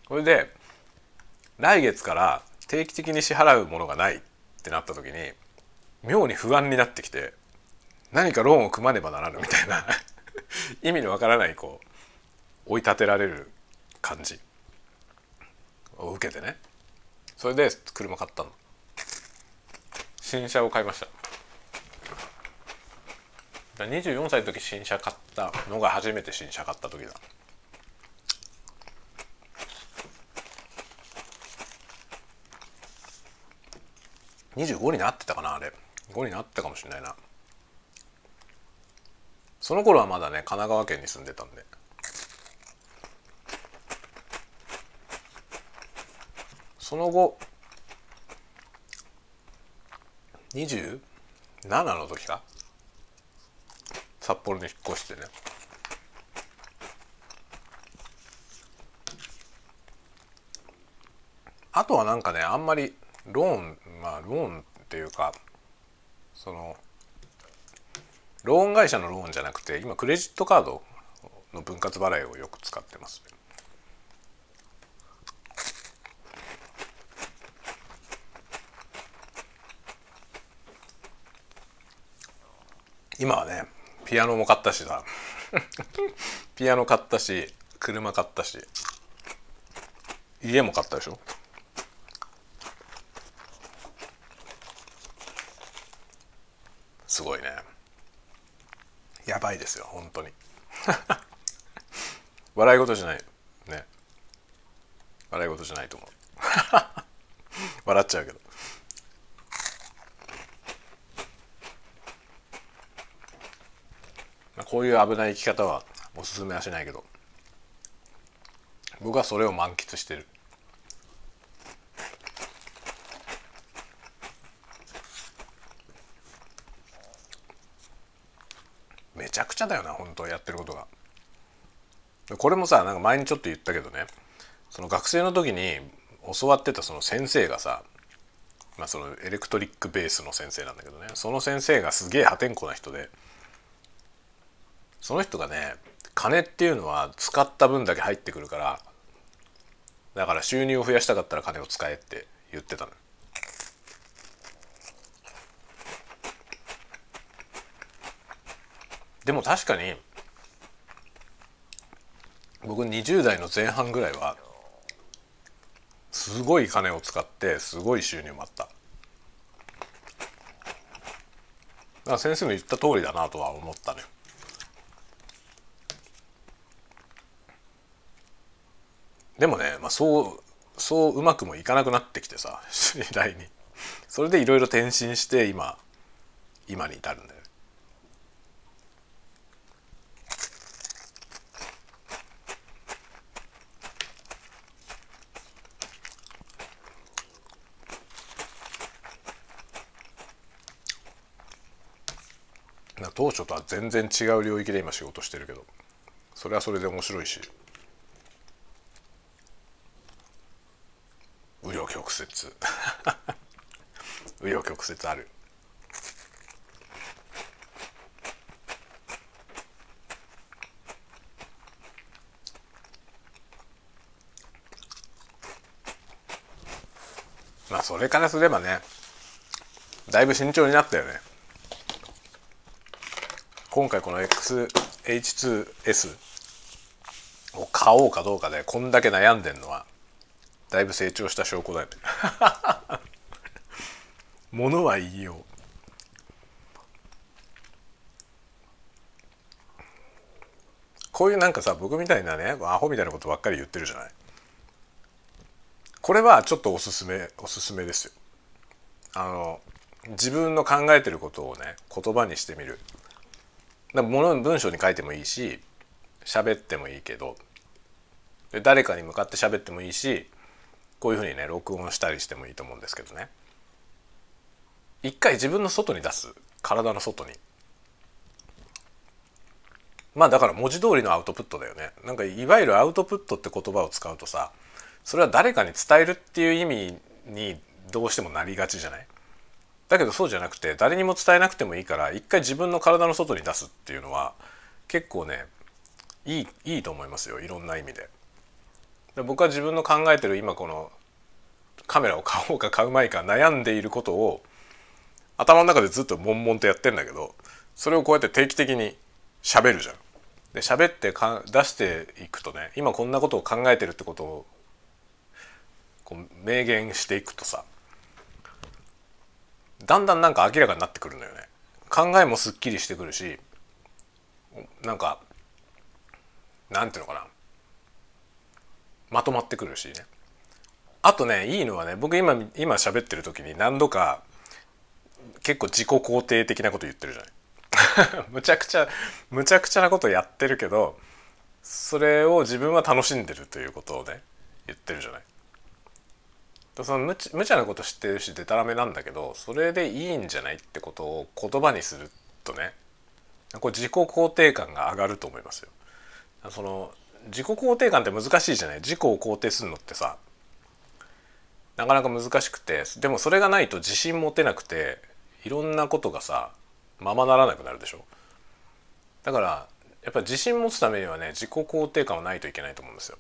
それで来月から定期的に支払うものがないってなった時に妙に不安になってきて何かローンを組まねばならぬみたいな。*laughs* 意味のわからないこう追い立てられる感じ。を受けてね。それで車買ったの。新車を買いました。24歳の時新車買ったのが初めて新車買った時だ。25になってたかなあれ。5になったかもしれないな。その頃はまだね神奈川県に住んでたんで。その後27の時か。札幌に引っ越してね。あとはなんかねあんまりローンまあローンっていうかそのローン会社のローンじゃなくて今クレジットカードの分割払いをよく使ってます、今はねピアノも買ったしさ。*laughs* ピアノ買ったし車買ったし家も買ったでしょすごいねやばいですよ本当に。*laughs* 笑い事じゃないね。笑い事じゃないと思う。*laughs* 笑っちゃうけど。こういう危ない生き方はおすすめはしないけど。僕はそれを満喫してる。だよな本当やってることが。これもさなんか前にちょっと言ったけどねその学生の時に教わってたその先生がさまあそのエレクトリックベースの先生なんだけどねその先生がすげえ破天荒な人でその人がね金っていうのは使った分だけ入ってくるからだから収入を増やしたかったら金を使えって言ってたの。でも確かに僕20代の前半ぐらいはすごい金を使ってすごい収入もあった。だから先生の言った通りだなとは思ったねでもね、まあ、そうそううまくもいかなくなってきてさ *laughs* 次第に。それでいろいろ転身して今今に至るんだよ当初とは全然違う領域で今仕事してるけどそれはそれで面白いし紆余曲折。*laughs* 紆余曲折ある。まあそれからすればねだいぶ慎重になったよね。今回この XH2S を買おうかどうかでこんだけ悩んでんのはだいぶ成長した証拠だよね。*laughs* ものは言いよう。こういうなんかさ僕みたいなねアホみたいなことばっかり言ってるじゃない。これはちょっとおすすめおすすめですよ。あの自分の考えてることをね言葉にしてみる。だもの文章に書いてもいいし喋ってもいいけどで誰かに向かって喋ってもいいしこういうふうにね録音したりしてもいいと思うんですけどね。一回自分の外に出す。体の外に。まあだから文字通りのアウトプットだよね。なんかいわゆるアウトプットって言葉を使うとさそれは誰かに伝えるっていう意味にどうしてもなりがちじゃない？だけどそうじゃなくて誰にも伝えなくてもいいから一回自分の体の外に出すっていうのは結構ねいいいいと思いますよいろんな意味で。で僕は自分の考えてる今このカメラを買おうか買うまいか悩んでいることを頭の中でずっと悶々とやってんだけどそれをこうやって定期的に喋るじゃん。で喋ってか出していくとね今こんなことを考えてるってことをこう明言していくとさだんだんなんか明らかになってくるのよね。考えもすっきりしてくるしなんかなんていうのかな。まとまってくるしね。あとねいいのはね僕今今喋ってる時に何度か結構自己肯定的なこと言ってるじゃない。*laughs* むちゃくちゃむちゃくちゃなことやってるけどそれを自分は楽しんでるということをね言ってるじゃない。その無茶なこと知ってるしでたらめなんだけどそれでいいんじゃないってことを言葉にするとねこれ自己肯定感が上がると思いますよ。その自己肯定感って難しいじゃない？自己を肯定するのってさなかなか難しくてでもそれがないと自信持てなくていろんなことがさままならなくなるでしょだからやっぱり自信持つためにはね自己肯定感はないといけないと思うんですよ。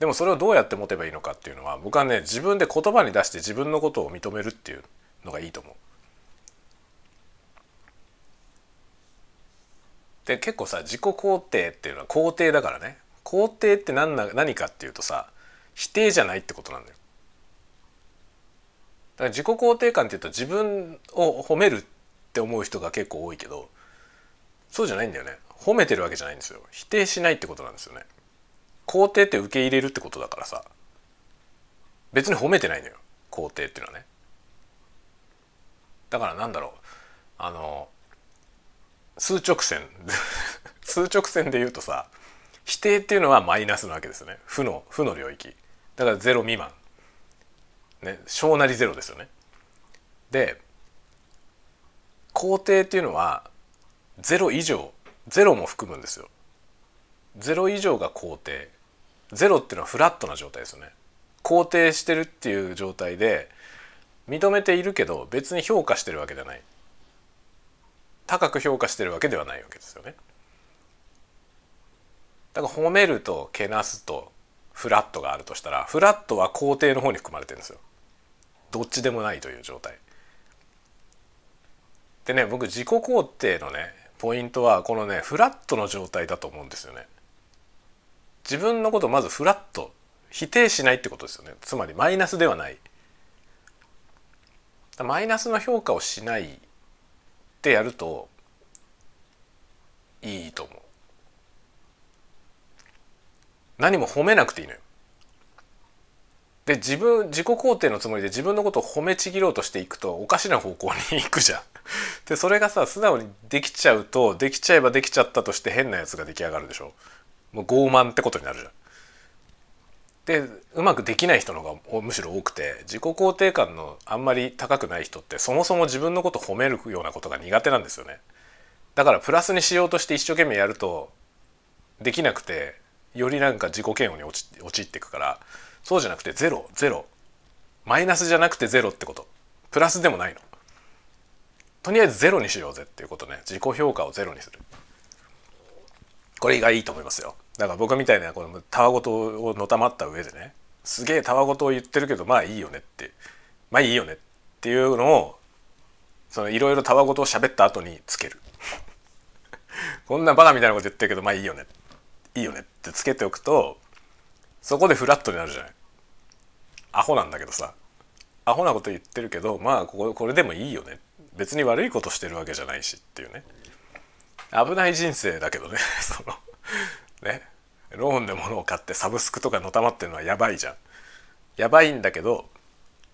でもそれをどうやって持てばいいのかっていうのは僕はね自分で言葉に出して自分のことを認めるっていうのがいいと思う。で結構さ自己肯定っていうのは肯定だからね肯定って何な何かっていうとさ否定じゃないってことなんだよ。だから自己肯定感っていうと自分を褒めるって思う人が結構多いけどそうじゃないんだよね褒めてるわけじゃないんですよ否定しないってことなんですよね。肯定って受け入れるってことだからさ。別に褒めてないのよ。肯定っていうのはね。だからなんだろう。あの数直線。*laughs* 数直線で言うとさ否定っていうのはマイナスなわけですよね。負の負の領域。だからゼロ未満。ね小なりゼロですよね。で肯定っていうのはゼロ以上ゼロも含むんですよ。ゼロ以上が肯定。ゼロっていうのはフラットな状態ですよね。肯定してるっていう状態で認めているけど別に評価してるわけじゃない。高く評価してるわけではないわけですよね。だから褒めるとけなすとフラットがあるとしたらフラットは肯定の方に含まれてるんですよ。どっちでもないという状態。でね僕自己肯定のねポイントはこのねフラットの状態だと思うんですよね。自分のことをまずフラット否定しないってことですよねつまりマイナスではないマイナスの評価をしないってやるといいと思う何も褒めなくていいのよで自分自己肯定のつもりで自分のことを褒めちぎろうとしていくとおかしな方向に行くじゃん。でそれがさ素直にできちゃうとできちゃえばできちゃったとして変なやつが出来上がるでしょ。もう傲慢ってことになるじゃん。でうまくできない人の方がむしろ多くて自己肯定感のあんまり高くない人ってそもそも自分のこと褒めるようなことが苦手なんですよね。だからプラスにしようとして一生懸命やるとできなくてよりなんか自己嫌悪に陥っていくからそうじゃなくてゼロゼロ。マイナスじゃなくてゼロってこと。プラスでもないの。とりあえずゼロにしようぜっていうことね。自己評価をゼロにする。これがいいと思いますよ。だから僕みたいなこのたわごとをのたまった上でねすげえたわごとを言ってるけどまあいいよねってまあいいよねっていうのをそのいろいろたわごとを喋った後につける。*laughs* こんなバカみたいなこと言ってるけどまあいいよねいいよねってつけておくとそこでフラットになるじゃない。アホなんだけどさアホなこと言ってるけどまあこここれでもいいよね。別に悪いことしてるわけじゃないしっていうね。危ない人生だけどね。*laughs* そのね。ローンで物を買ってサブスクとかのたまってるのはやばいじゃん。やばいんだけど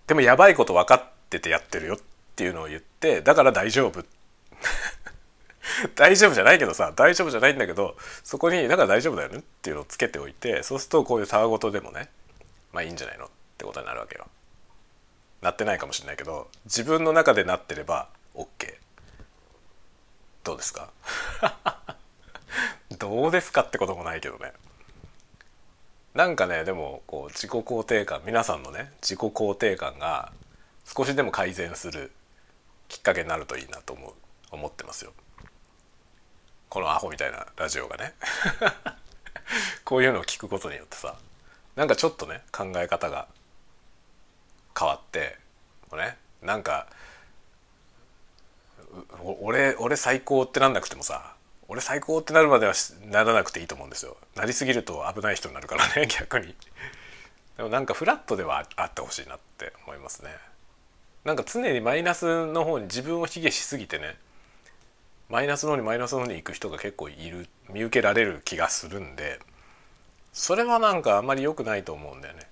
でもやばいこと分かっててやってるよっていうのを言ってだから大丈夫。*laughs* 大丈夫じゃないけどさ大丈夫じゃないんだけどそこにだから大丈夫だよねっていうのをつけておいてそうするとこういうたわごとでもねまあいいんじゃないのってことになるわけよ。なってないかもしれないけど自分の中でなってれば OK どうですか？*laughs* どうですかってこともないけどね。なんかねでもこう自己肯定感皆さんのね自己肯定感が少しでも改善するきっかけになるといいなと思う思ってますよ。このアホみたいなラジオがね。*laughs* こういうのを聞くことによってさなんかちょっとね考え方が変わってねなんか俺俺最高ってなんなくてもさ俺最高ってなるまではならなくていいと思うんですよ。なりすぎると危ない人になるからね *laughs* 逆に。でもなんかフラットではあってほしいなって思いますね。なんか常にマイナスの方に自分を卑下しすぎてねマイナスの方にマイナスの方に行く人が結構いる見受けられる気がするんでそれはなんかあんまり良くないと思うんだよね。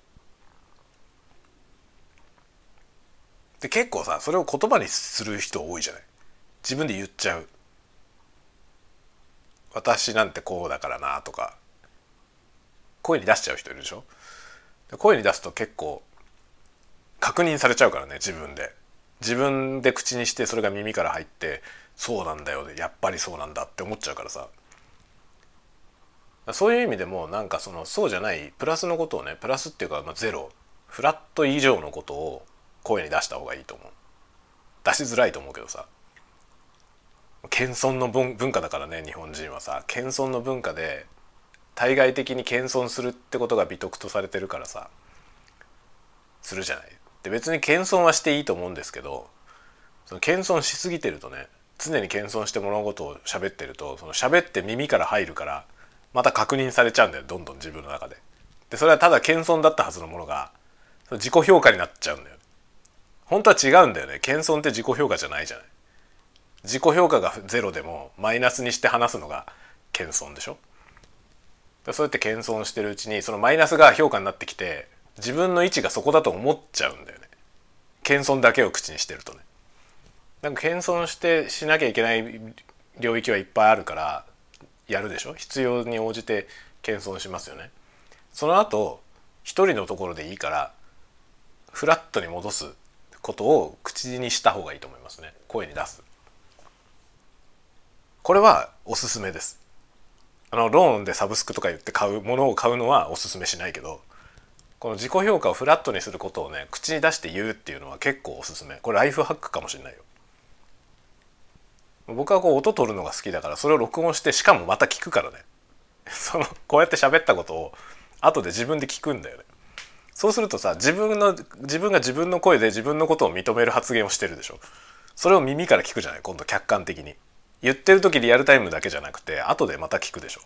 で結構さそれを言葉にする人多いじゃない。自分で言っちゃう。私なんてこうだからなとか。声に出しちゃう人いるでしょ？声に出すと結構確認されちゃうからね自分で。自分で口にしてそれが耳から入ってそうなんだよやっぱりそうなんだって思っちゃうからさ。そういう意味でもなんかそのそうじゃないプラスのことをねプラスっていうか、まあ、ゼロ。フラット以上のことを声に出した方がいいと思う。出しづらいと思うけどさ。謙遜の文化だからね日本人はさ謙遜の文化で対外的に謙遜するってことが美徳とされてるからさするじゃない。で別に謙遜はしていいと思うんですけどその謙遜しすぎてるとね常に謙遜して物事を喋ってるとその喋って耳から入るからまた確認されちゃうんだよどんどん自分の中で。でそれはただ謙遜だったはずのものが自己評価になっちゃうんだよ。本当は違うんだよね謙遜って自己評価じゃないじゃない。自己評価がゼロでもマイナスにして話すのが謙遜でしょ？そうやって謙遜してるうちにそのマイナスが評価になってきて自分の位置がそこだと思っちゃうんだよね。謙遜だけを口にしてるとね。なんか謙遜してしなきゃいけない領域はいっぱいあるからやるでしょ？必要に応じて謙遜しますよね。その後一人のところでいいからフラットに戻すことを口にした方がいいと思いますね。声に出す。これはおすすめです。あのローンでサブスクとか言って買うものを買うのはおすすめしないけどこの自己評価をフラットにすることをね口に出して言うっていうのは結構おすすめ。これライフハックかもしれないよ。僕はこう音取るのが好きだからそれを録音してしかもまた聞くからね。*laughs* そのこうやって喋ったことを後で自分で聞くんだよね。そうするとさ自分の自分が自分の声で自分のことを認める発言をしてるでしょ。それを耳から聞くじゃない？今度客観的に。言ってる時リアルタイムだけじゃなくて後でまた聞くでしょ。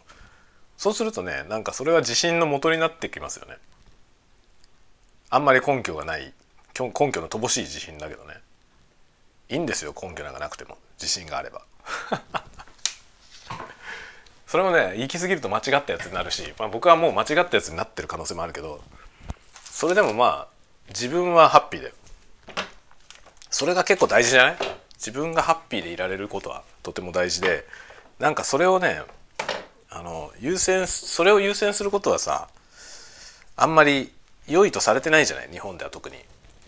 そうするとねなんかそれは自信の元になってきますよね。あんまり根拠がない根拠の乏しい自信だけどね。いいんですよ根拠なんかなくても。自信があれば。*laughs* それもね行き過ぎると間違ったやつになるし、まあ、僕はもう間違ったやつになってる可能性もあるけどそれでもまあ自分はハッピーだよ。それが結構大事じゃない？自分がハッピーでいられることは。とても大事でなんかそれをねあの優先それを優先することはさあんまり良いとされてないじゃない日本では特に。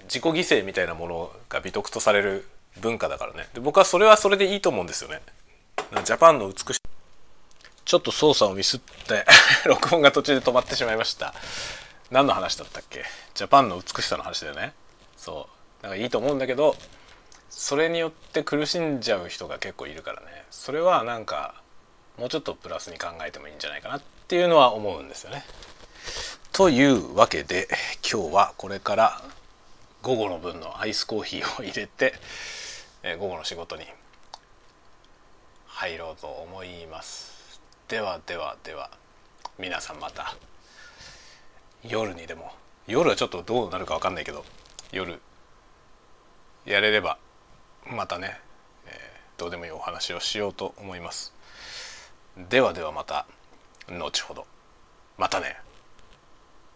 自己犠牲みたいなものが美徳とされる文化だからね。で僕はそれはそれでいいと思うんですよね。ジャパンの美しちょっと操作をミスって *laughs* 録音が途中で止まってしまいました。何の話だったっけ？ジャパンの美しさの話だよね。そう。だからいいと思うんだけどそれによって苦しんじゃう人が結構いるからねそれはなんかもうちょっとプラスに考えてもいいんじゃないかなっていうのは思うんですよね。というわけで今日はこれから午後の分のアイスコーヒーを入れて、え午後の仕事に入ろうと思います。ではではでは皆さんまた夜にでも夜はちょっとどうなるか分かんないけど夜やれればまたね、えー、どうでもいいお話をしようと思います。ではではまた後ほどまたね